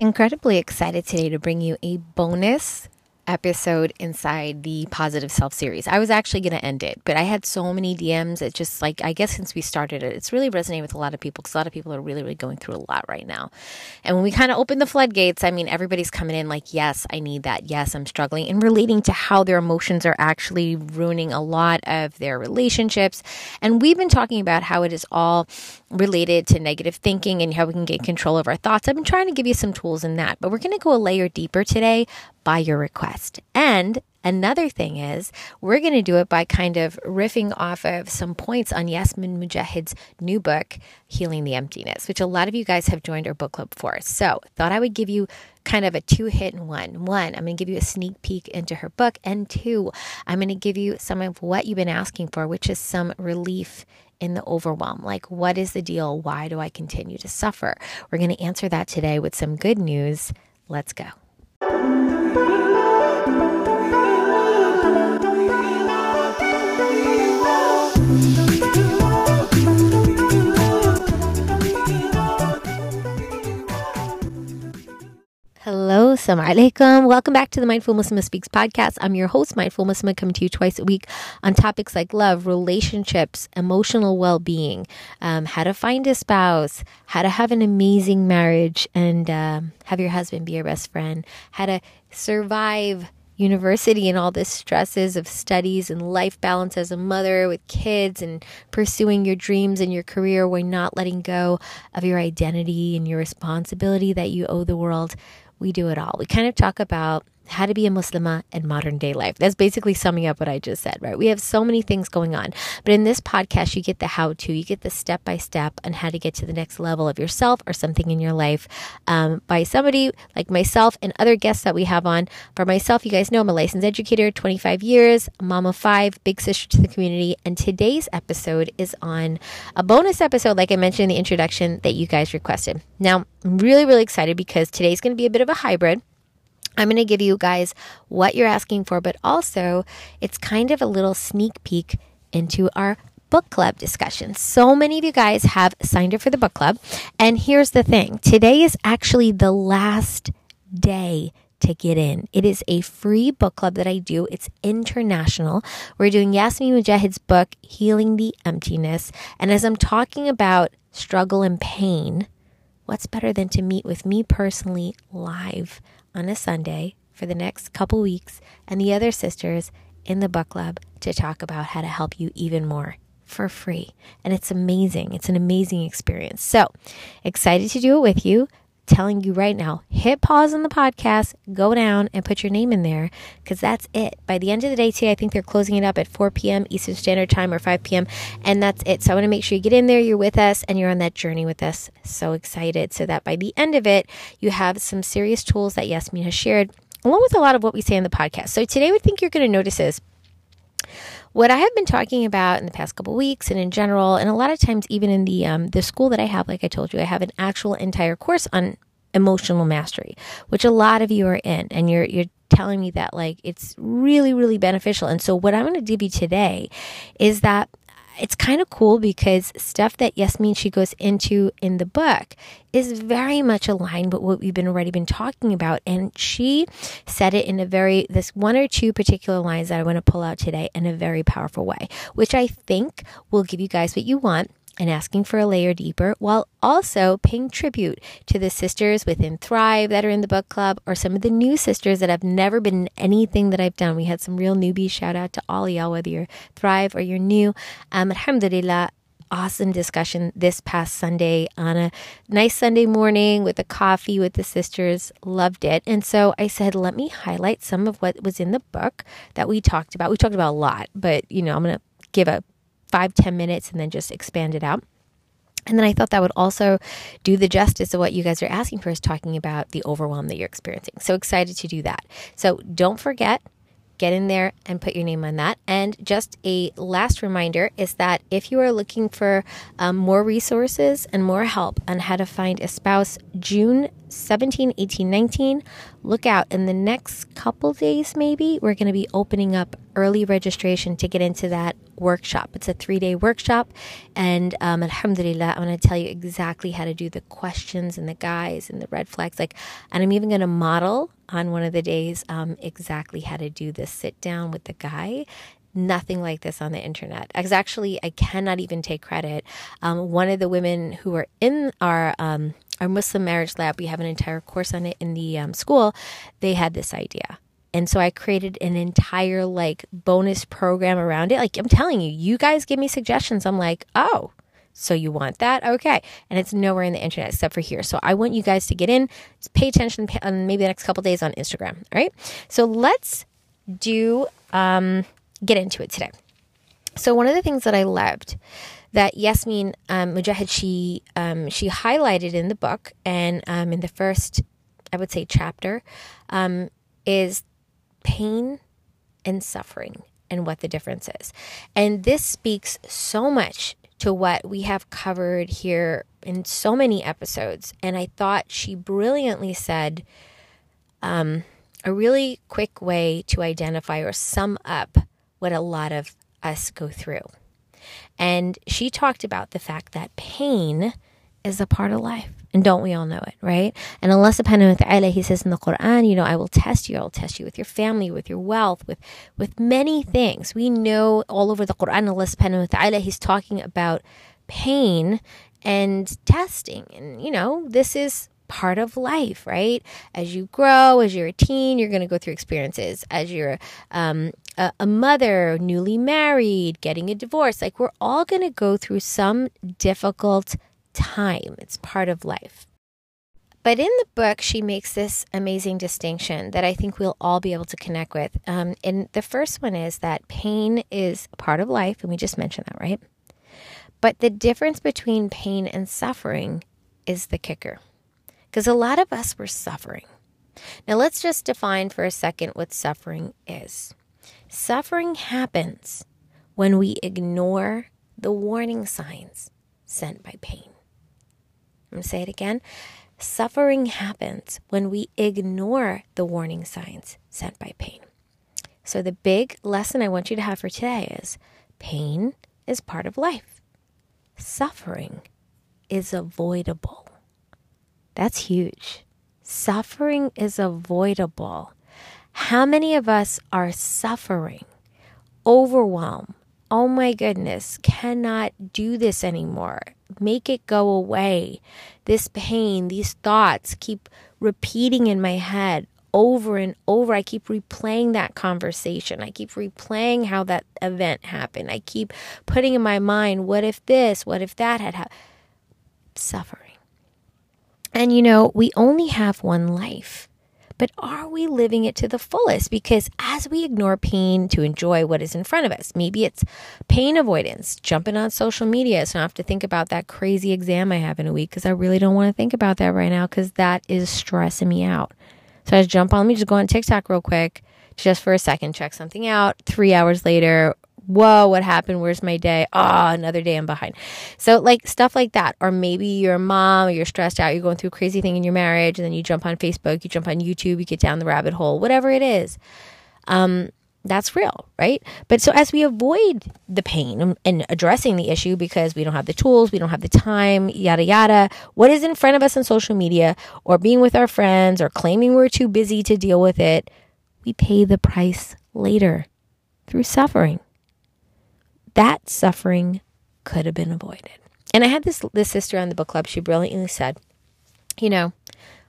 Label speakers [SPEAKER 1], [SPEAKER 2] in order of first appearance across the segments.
[SPEAKER 1] Incredibly excited today to bring you a bonus episode inside the positive self series. I was actually going to end it, but I had so many DMs. It just like, I guess since we started it, it's really resonating with a lot of people because a lot of people are really, really going through a lot right now. And when we kind of open the floodgates, I mean, everybody's coming in like, yes, I need that. Yes, I'm struggling and relating to how their emotions are actually ruining a lot of their relationships. And we've been talking about how it is all related to negative thinking and how we can get control of our thoughts. I've been trying to give you some tools in that, but we're going to go a layer deeper today by your request. And another thing is, we're going to do it by kind of riffing off of some points on Yasmin Mogahed's new book, Healing the Emptiness, which a lot of you guys have joined our book club for. So, thought I would give you kind of a two hit in one. One, I'm going to give you a sneak peek into her book. And two, I'm going to give you some of what you've been asking for, which is some relief in the overwhelm. Like, what is the deal? Why do I continue to suffer? We're going to answer that today with some good news. Let's go. Hello, Assalamu alaikum. Welcome back to the Mindful Muslim Speaks podcast. I'm your host, Mindful Muslim, coming to you twice a week on topics like love, relationships, emotional well being, um, how to find a spouse, how to have an amazing marriage and um, have your husband be your best friend, how to survive university and all the stresses of studies and life balance as a mother with kids and pursuing your dreams and your career while not letting go of your identity and your responsibility that you owe the world we do it all. We kind of talk about how to be a Muslimah in modern day life. That's basically summing up what I just said, right? We have so many things going on. But in this podcast, you get the how to, you get the step by step on how to get to the next level of yourself or something in your life um, by somebody like myself and other guests that we have on. For myself, you guys know I'm a licensed educator, 25 years, mom of five, big sister to the community. And today's episode is on a bonus episode, like I mentioned in the introduction, that you guys requested. Now, I'm really, really excited because today's going to be a bit of a hybrid. I'm going to give you guys what you're asking for, but also it's kind of a little sneak peek into our book club discussion. So many of you guys have signed up for the book club. And here's the thing today is actually the last day to get in. It is a free book club that I do. It's international. We're doing Yasmin Mogahed's book, Healing the Emptiness. And as I'm talking about struggle and pain, what's better than to meet with me personally live on a Sunday for the next couple weeks and the other sisters in the book club to talk about how to help you even more for free. And it's amazing. It's an amazing experience. So excited to do it with you telling you right now hit pause on the podcast, go down and put your name in there because that's it. By the end of the day today, I think they're closing it up at 4 p.m. Eastern Standard Time or 5 p.m. And that's it. So I want to make sure you get in there, you're with us, and you're on that journey with us. So excited so that by the end of it, you have some serious tools that Yasmin has shared, along with a lot of what we say in the podcast. So today, we think you're going to notice is what I have been talking about in the past couple weeks and in general, and a lot of times even in the um, the school that I have, like I told you, I have an actual entire course on emotional mastery, which a lot of you are in, and you're you're telling me that like it's really really beneficial. And so what I'm going to give you today is that it's kind of cool because stuff that Yasmin she goes into in the book is very much aligned with what we've been already been talking about. And she said it in a very this one or two particular lines that I want to pull out today in a very powerful way which I think will give you guys what you want and asking for a layer deeper while also paying tribute to the sisters within Thrive that are in the book club or some of the new sisters that have never been in anything that I've done. We had some real newbies. Shout out to all y'all, whether you're Thrive or you're new. Um, alhamdulillah. Awesome discussion this past Sunday on a nice Sunday morning with a coffee with the sisters. Loved it. And so I said, let me highlight some of what was in the book that we talked about. We talked about a lot, but you know, I'm going to give a five ten minutes and then just expand it out. And then I thought that would also do the justice of what you guys are asking for is talking about the overwhelm that you're experiencing. So excited to do that. So don't forget, get in there and put your name on that. And just a last reminder is that if you are looking for um, more resources and more help on how to find a spouse, June 17, 18, 19, look out. In the next couple days, maybe, we're going to be opening up early registration to get into that workshop. It's a three day workshop. And um, alhamdulillah, I'm going to tell you exactly how to do the questions and the guys and the red flags. Like, and I'm even going to model on one of the days um, exactly how to do this sit down with the guy nothing like this on the internet. Because actually, I cannot even take credit. Um, one of the women who were in our um, our Muslim marriage lab, we have an entire course on it in the um, school. They had this idea. And so I created an entire like bonus program around it. Like I'm telling you, you guys give me suggestions. I'm like, oh, so you want that? Okay. And it's nowhere in the internet except for here. So I want you guys to get in, pay attention on maybe the next couple days on Instagram. All right. So let's do um, get into it today. So one of the things that I loved that Yasmin um, Mogahed she um, she highlighted in the book and um, in the first I would say chapter um, is pain and suffering and what the difference is. And this speaks so much to what we have covered here in so many episodes. And I thought she brilliantly said um, a really quick way to identify or sum up what a lot of us go through. And she talked about the fact that pain is a part of life. And don't we all know it, right? And Allah subhanahu wa ta'ala, He says in the Quran, you know, I will test you. I will test you with your family, with your wealth, with, with many things. We know all over the Quran, Allah subhanahu wa ta'ala, He's talking about pain and testing. And, you know, this is part of life, right? As you grow, as you're a teen, you're going to go through experiences. As you're um, a, a mother, newly married, getting a divorce, like we're all going to go through some difficult time. It's part of life. But in the book, she makes this amazing distinction that I think we'll all be able to connect with. Um, and the first one is that pain is part of life, and we just mentioned that, right? But the difference between pain and suffering is the kicker. Because a lot of us were suffering. Now, let's just define for a second what suffering is. Suffering happens when we ignore the warning signs sent by pain. I'm going to say it again. Suffering happens when we ignore the warning signs sent by pain. So, the big lesson I want you to have for today is pain is part of life, suffering is avoidable. That's huge. Suffering is avoidable. How many of us are suffering, Overwhelm. Oh my goodness, cannot do this anymore make it go away. This pain, these thoughts keep repeating in my head over and over. I keep replaying that conversation. I keep replaying how that event happened. I keep putting in my mind, what if this, what if that had happened? Suffering. And you know, we only have one life but are we living it to the fullest? Because as we ignore pain to enjoy what is in front of us, maybe it's pain avoidance, jumping on social media so I have to think about that crazy exam I have in a week because I really don't want to think about that right now because that is stressing me out. So I just jump on, let me just go on TikTok real quick, just for a second, check something out. Three hours later, whoa, what happened? Where's my day? Ah, oh, another day I'm behind. So, like stuff like that. Or maybe you're a mom, you're stressed out, you're going through a crazy thing in your marriage, and then you jump on Facebook, you jump on YouTube, you get down the rabbit hole, whatever it is. Um, that's real, right? But so as we avoid the pain and addressing the issue because we don't have the tools, we don't have the time, yada, yada, what is in front of us on social media or being with our friends or claiming we're too busy to deal with it, we pay the price later through suffering that suffering could have been avoided. And I had this this sister on the book club. She brilliantly said, you know,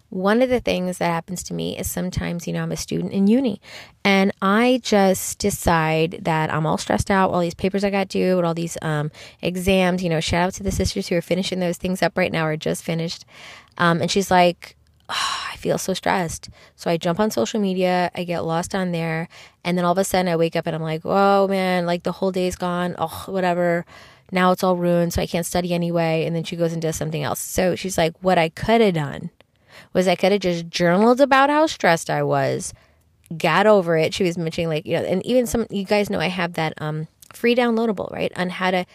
[SPEAKER 1] one of the things that happens to me is sometimes, you know, I'm a student in uni and I just decide that I'm all stressed out, all these papers I got due, all these um, exams. You know, shout out to the sisters who are finishing those things up right now or just finished. Um, and she's like, oh, I feel so stressed. So I jump on social media, I get lost on there, and then all of a sudden I wake up and I'm like, oh man, like the whole day's gone. Oh, whatever. Now it's all ruined, so I can't study anyway. And then she goes and does something else. So she's like, what I could have done was I could have just journaled about how stressed I was, got over it. She was mentioning like, you know, and even some you guys know I have that um free downloadable, right? On how to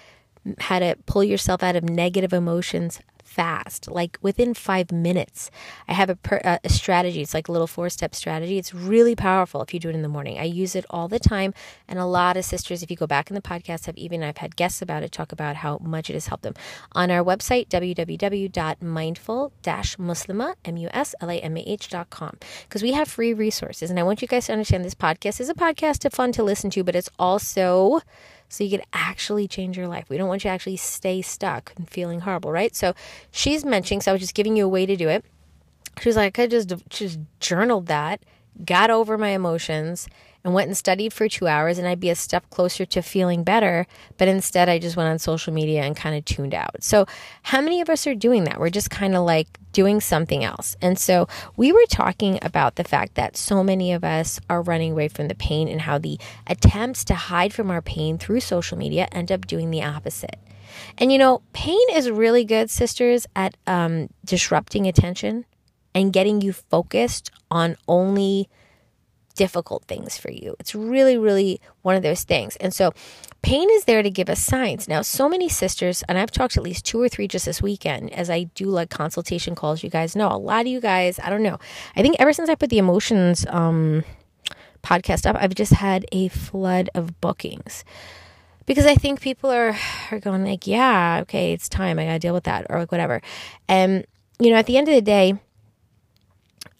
[SPEAKER 1] how to pull yourself out of negative emotions fast, like within five minutes. I have a, per, a strategy. It's like a little four step strategy. It's really powerful if you do it in the morning. I use it all the time. And a lot of sisters, if you go back in the podcast, have even, I've had guests about it, talk about how much it has helped them. On our website, www.mindful-muslima, M-U-S-L-A-M-A-H.com, because we have free resources. And I want you guys to understand this podcast is a podcast of fun to listen to, but it's also so you could actually change your life. We don't want you to actually stay stuck and feeling horrible, right? So she's mentioning, so I was just giving you a way to do it. She was like, I just just journaled that, got over my emotions, and went and studied for two hours, and I'd be a step closer to feeling better. But instead, I just went on social media and kind of tuned out. So, how many of us are doing that? We're just kind of like doing something else. And so, we were talking about the fact that so many of us are running away from the pain and how the attempts to hide from our pain through social media end up doing the opposite. And you know, pain is really good, sisters, at um, disrupting attention and getting you focused on only difficult things for you. It's really, really one of those things. And so pain is there to give us signs. Now, so many sisters, and I've talked at least two or three just this weekend as I do like consultation calls. You guys know a lot of you guys, I don't know. I think ever since I put the emotions um, podcast up, I've just had a flood of bookings because I think people are are going like, yeah, okay, it's time. I got to deal with that or like whatever. And you know, at the end of the day,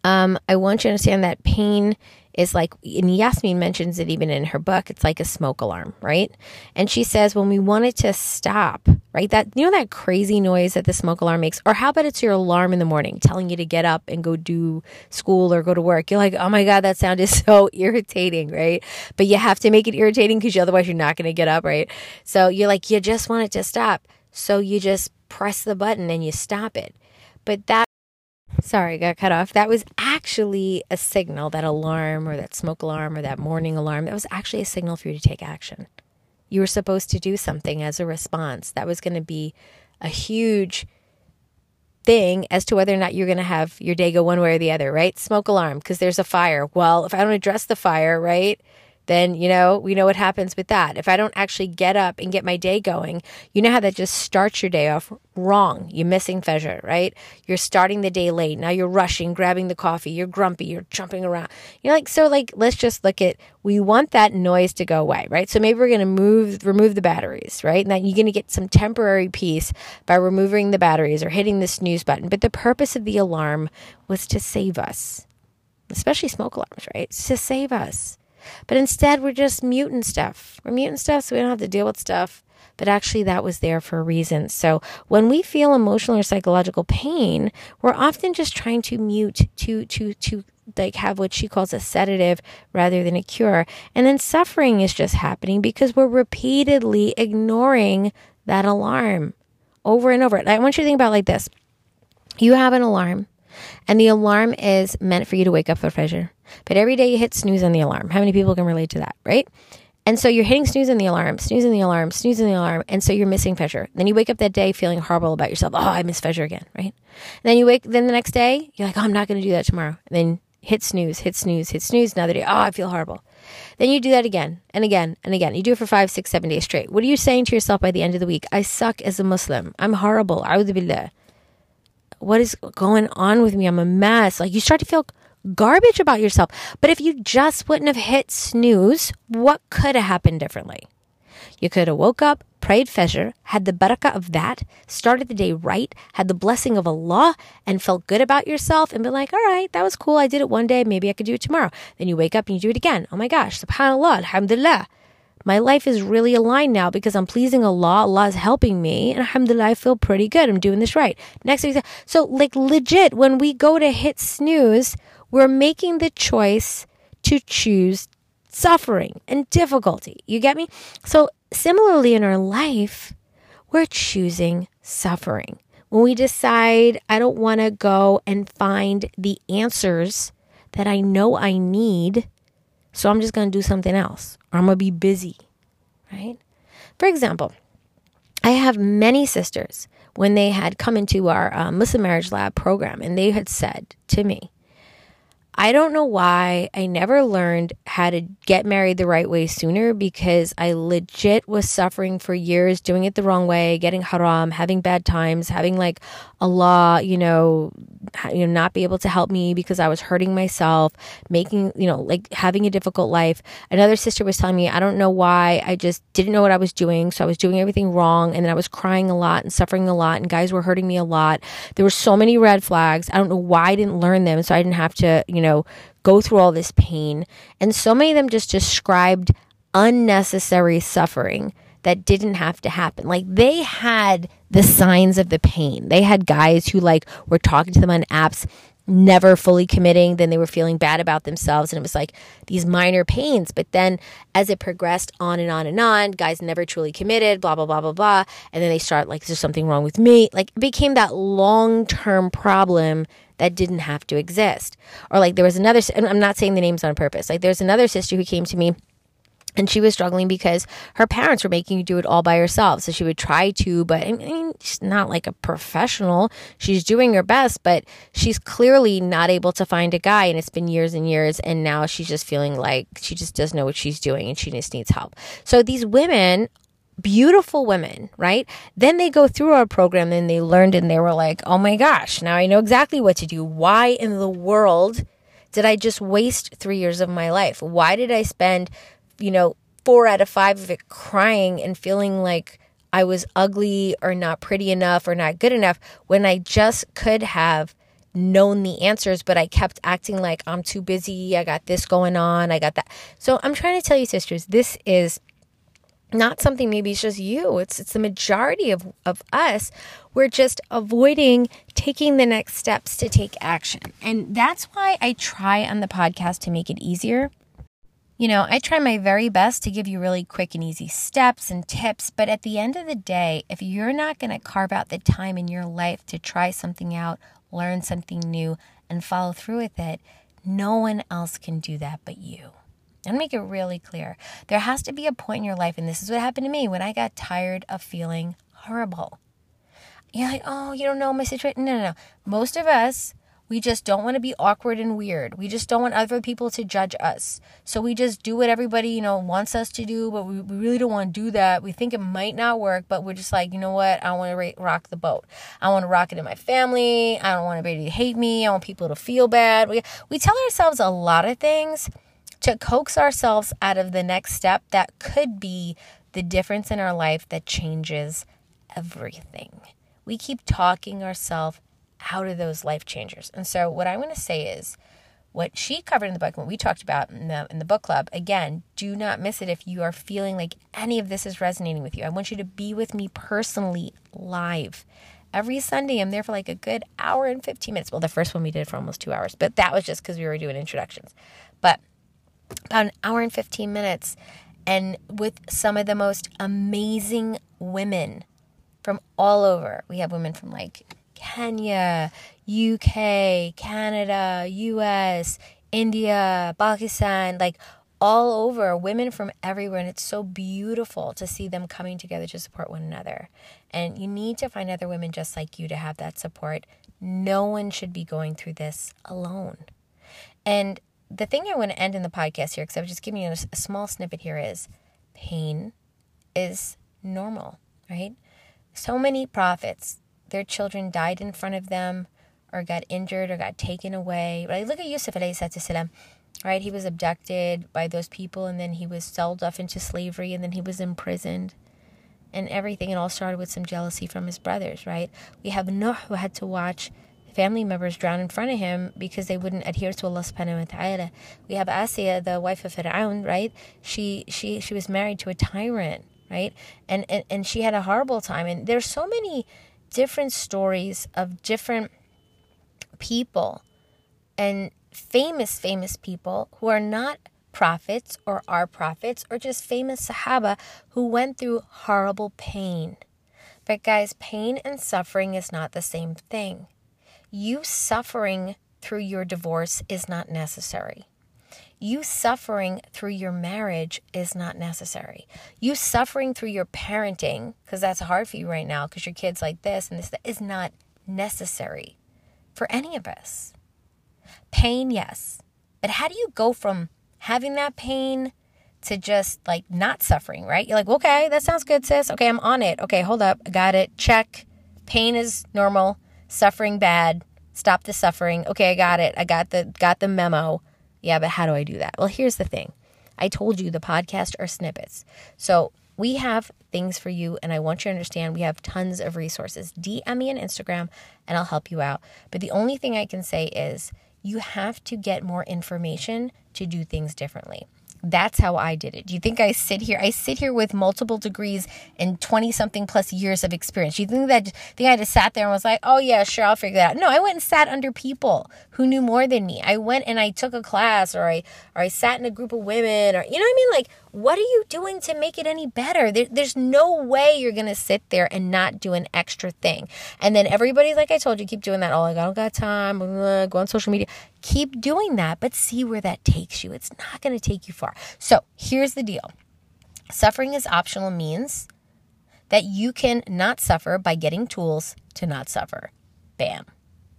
[SPEAKER 1] um, I want you to understand that pain is like, and Yasmin mentions it even in her book, it's like a smoke alarm, right? And she says when we want it to stop, right? That, you know, that crazy noise that the smoke alarm makes? Or how about it's your alarm in the morning telling you to get up and go do school or go to work? You're like, oh my God, that sound is so irritating, right? But you have to make it irritating because otherwise you're not going to get up, right? So you're like, you just want it to stop. So you just press the button and you stop it. But that Sorry, got cut off. That was actually a signal, that alarm or that smoke alarm or that morning alarm. That was actually a signal for you to take action. You were supposed to do something as a response. That was going to be a huge thing as to whether or not you're going to have your day go one way or the other, right? Smoke alarm because there's a fire. Well, if I don't address the fire, right? Then you know we know what happens with that. If I don't actually get up and get my day going, you know how that just starts your day off wrong. You're missing fajr, right? You're starting the day late. Now you're rushing, grabbing the coffee. You're grumpy. You're jumping around. You're like so. Like let's just look at. We want that noise to go away, right? So maybe we're going to move, remove the batteries, right? And then you're going to get some temporary peace by removing the batteries or hitting the snooze button. But the purpose of the alarm was to save us, especially smoke alarms, right? To save us. But instead, we're just muting stuff. We're muting stuff so we don't have to deal with stuff. But actually, that was there for a reason. So when we feel emotional or psychological pain, we're often just trying to mute, to, to, to, like have what she calls a sedative rather than a cure. And then suffering is just happening because we're repeatedly ignoring that alarm over and over. I want you to think about like this. You have an alarm and the alarm is meant for you to wake up for fajr. But every day you hit snooze on the alarm. How many people can relate to that, right? And so you're hitting snooze on the alarm, snooze on the alarm, snooze on the alarm, and so you're missing fajr. Then you wake up that day feeling horrible about yourself. Oh, I missed fajr again, right? And then you wake. Then the next day you're like, oh, I'm not going to do that tomorrow. And then hit snooze, hit snooze, hit snooze. Another day, oh, I feel horrible. Then you do that again and again and again. You do it for five, six, seven days straight. What are you saying to yourself by the end of the week? I suck as a Muslim. I'm horrible. billah. What is going on with me? I'm a mess. Like you start to feel garbage about yourself. But if you just wouldn't have hit snooze, what could have happened differently? You could have woke up, prayed Fajr, had the barakah of that, started the day right, had the blessing of Allah, and felt good about yourself and been like, all right, that was cool. I did it one day. Maybe I could do it tomorrow. Then you wake up and you do it again. Oh my gosh, subhanAllah, alhamdulillah. My life is really aligned now because I'm pleasing Allah. Allah is helping me. And alhamdulillah, I feel pretty good. I'm doing this right. Next week. So, like, legit, when we go to hit snooze, we're making the choice to choose suffering and difficulty. You get me? So, similarly in our life, we're choosing suffering. When we decide, I don't want to go and find the answers that I know I need, so I'm just going to do something else, I'm going to be busy, right? For example, I have many sisters when they had come into our uh, Muslim Marriage Lab program and they had said to me, I don't know why I never learned how to get married the right way sooner because I legit was suffering for years doing it the wrong way, getting haram, having bad times, having like Allah, you know, you know, not be able to help me because I was hurting myself, making, you know, like having a difficult life. Another sister was telling me, I don't know why, I just didn't know what I was doing. So I was doing everything wrong. And then I was crying a lot and suffering a lot, and guys were hurting me a lot. There were so many red flags. I don't know why I didn't learn them. So I didn't have to, you know, go through all this pain. And so many of them just described unnecessary suffering that didn't have to happen. Like they had the signs of the pain. They had guys who like were talking to them on apps never fully committing then they were feeling bad about themselves and it was like these minor pains. But then as it progressed on and on and on guys never truly committed blah blah blah blah blah and then they start like there's something wrong with me. Like it became that long-term problem that didn't have to exist. Or like there was another i'm not saying the names on purpose. Like there's another sister who came to me and she was struggling because her parents were making her do it all by herself. So she would try to, but I mean, she's not like a professional. She's doing her best, but she's clearly not able to find a guy. And it's been years and years. And now she's just feeling like she just doesn't know what she's doing and she just needs help. So these women, beautiful women, right? Then they go through our program and they learned and they were like, oh my gosh, now I know exactly what to do. Why in the world did I just waste three years of my life? Why did I spend you know, four out of five of it crying and feeling like I was ugly or not pretty enough or not good enough when I just could have known the answers, but I kept acting like I'm too busy. I got this going on. I got that. So I'm trying to tell you, sisters, this is not something maybe it's just you. It's it's the majority of, of us. We're just avoiding taking the next steps to take action. And that's why I try on the podcast to make it easier you know, I try my very best to give you really quick and easy steps and tips, but at the end of the day, if you're not going to carve out the time in your life to try something out, learn something new, and follow through with it, no one else can do that but you. And make it really clear. There has to be a point in your life, and this is what happened to me when I got tired of feeling horrible. You're like, oh, you don't know my situation. No, no, no. Most of us we just don't want to be awkward and weird. We just don't want other people to judge us. So we just do what everybody, you know, wants us to do, but we, we really don't want to do that. We think it might not work, but we're just like, you know what? I want to rock the boat. I want to rock it in my family. I don't want anybody to hate me. I want people to feel bad. We, we tell ourselves a lot of things to coax ourselves out of the next step that could be the difference in our life that changes everything. We keep talking ourselves out of those life changers. And so, what I want to say is, what she covered in the book, what we talked about in the in the book club. Again, do not miss it if you are feeling like any of this is resonating with you. I want you to be with me personally live. Every Sunday, I'm there for like a good hour and 15 minutes. Well, the first one we did for almost two hours, but that was just because we were doing introductions. But about an hour and 15 minutes, and with some of the most amazing women from all over. We have women from like Kenya, UK, Canada, US, India, Pakistan, like all over, women from everywhere. And it's so beautiful to see them coming together to support one another. And you need to find other women just like you to have that support. No one should be going through this alone. And the thing I want to end in the podcast here, because I was just giving you a, small snippet here, is pain is normal, right? So many prophets their children died in front of them or got injured or got taken away. Right? Look at Yusuf salam. Right? He was abducted by those people and then he was sold off into slavery and then he was imprisoned. And everything, it all started with some jealousy from his brothers, right? We have Nuh who had to watch family members drown in front of him because they wouldn't adhere to Allah subhanahu wa ta'ala. We have Asiya, the wife of Fir'aun, right? She she she was married to a tyrant, right? And, and and she had a horrible time. And there's so many different stories of different people and famous, famous people who are not prophets or are prophets or just famous Sahaba who went through horrible pain. But, guys, pain and suffering is not the same thing. You suffering through your divorce is not necessary. You suffering through your marriage is not necessary. You suffering through your parenting, because that's hard for you right now, because your kid's like this and this, that is not necessary for any of us. Pain, yes. But how do you go from having that pain to just like not suffering, right? You're like, okay, that sounds good, sis. Okay, I'm on it. Okay, hold up. I got it. Check. Pain is normal. Suffering bad. Stop the suffering. Okay, I got it. I got the got the memo. Yeah, but how do I do that? Well, here's the thing. I told you the podcast are snippets. So we have things for you, and I want you to understand we have tons of resources. DM me on Instagram and I'll help you out. But the only thing I can say is you have to get more information to do things differently. That's how I did it. Do you think I sit here? I sit here with multiple degrees and 20 something plus years of experience. Do you think that think I just sat there and was like, oh yeah, sure, I'll figure that out? No, I went and sat under people who knew more than me. I went and I took a class or I or I sat in a group of women or you know what I mean? Like, what are you doing to make it any better? There, there's no way you're gonna sit there and not do an extra thing. And then everybody's like I told you, keep doing that. Oh, I don't got time. Go on social media. Keep doing that, but see where that takes you. It's not gonna take you far. So here's the deal suffering is optional means that you can not suffer by getting tools to not suffer. Bam.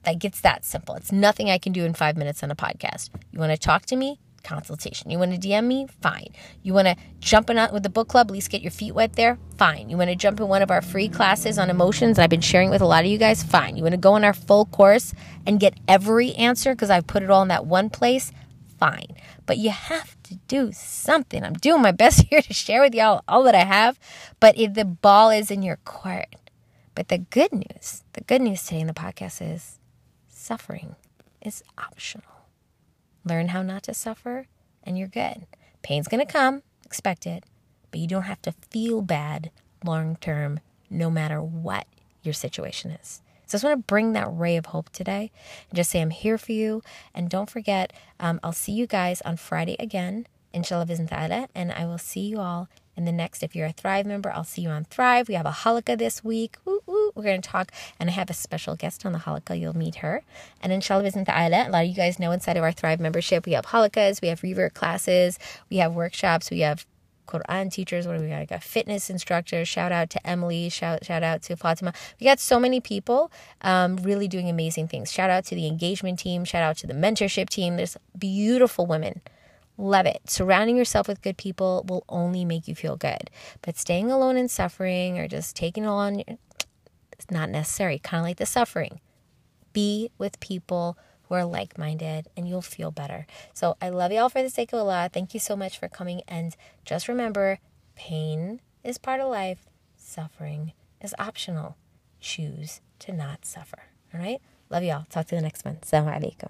[SPEAKER 1] That gets that simple. It's nothing I can do in five minutes on a podcast. You want to talk to me? Consultation. You want to DM me? Fine. You want to jump in with the book club, at least get your feet wet there? Fine. You want to jump in one of our free classes on emotions I've been sharing with a lot of you guys? Fine. You want to go in our full course and get every answer because I've put it all in that one place? Fine. But you have to do something. I'm doing my best here to share with y'all all that I have, but if the ball is in your court. But the good news, the good news today in the podcast is suffering is optional. Learn how not to suffer, and you're good. Pain's to come, expect it, but you don't have to feel bad long term, no matter what your situation is. So I just want to bring that ray of hope today and just say, I'm here for you. And don't forget, um, I'll see you guys on Friday again, inshallah and I will see you all in the next. If you're a Thrive member, I'll see you on Thrive. We have a Halaqa this week. We're going to talk, and I have a special guest on the Halaqa. You'll meet her. And inshallah ta'ala, a lot of you guys know inside of our Thrive membership, we have Halaqas, we have revert classes, we have workshops, we have Quran teachers. What do we got? We got fitness instructors. Shout out to Emily. Shout shout out to Fatima. We got so many people um, really doing amazing things. Shout out to the engagement team. Shout out to the mentorship team. There's beautiful women. Love it. Surrounding yourself with good people will only make you feel good. But staying alone and suffering or just taking it on, it's not necessary. Kind of like the suffering. Be with people who are like minded and you'll feel better. So I love y'all for the sake of Allah. Thank you so much for coming. And just remember pain is part of life, suffering is optional. Choose to not suffer. All right? Love y'all. Talk to you the next one. Assalamu alaikum.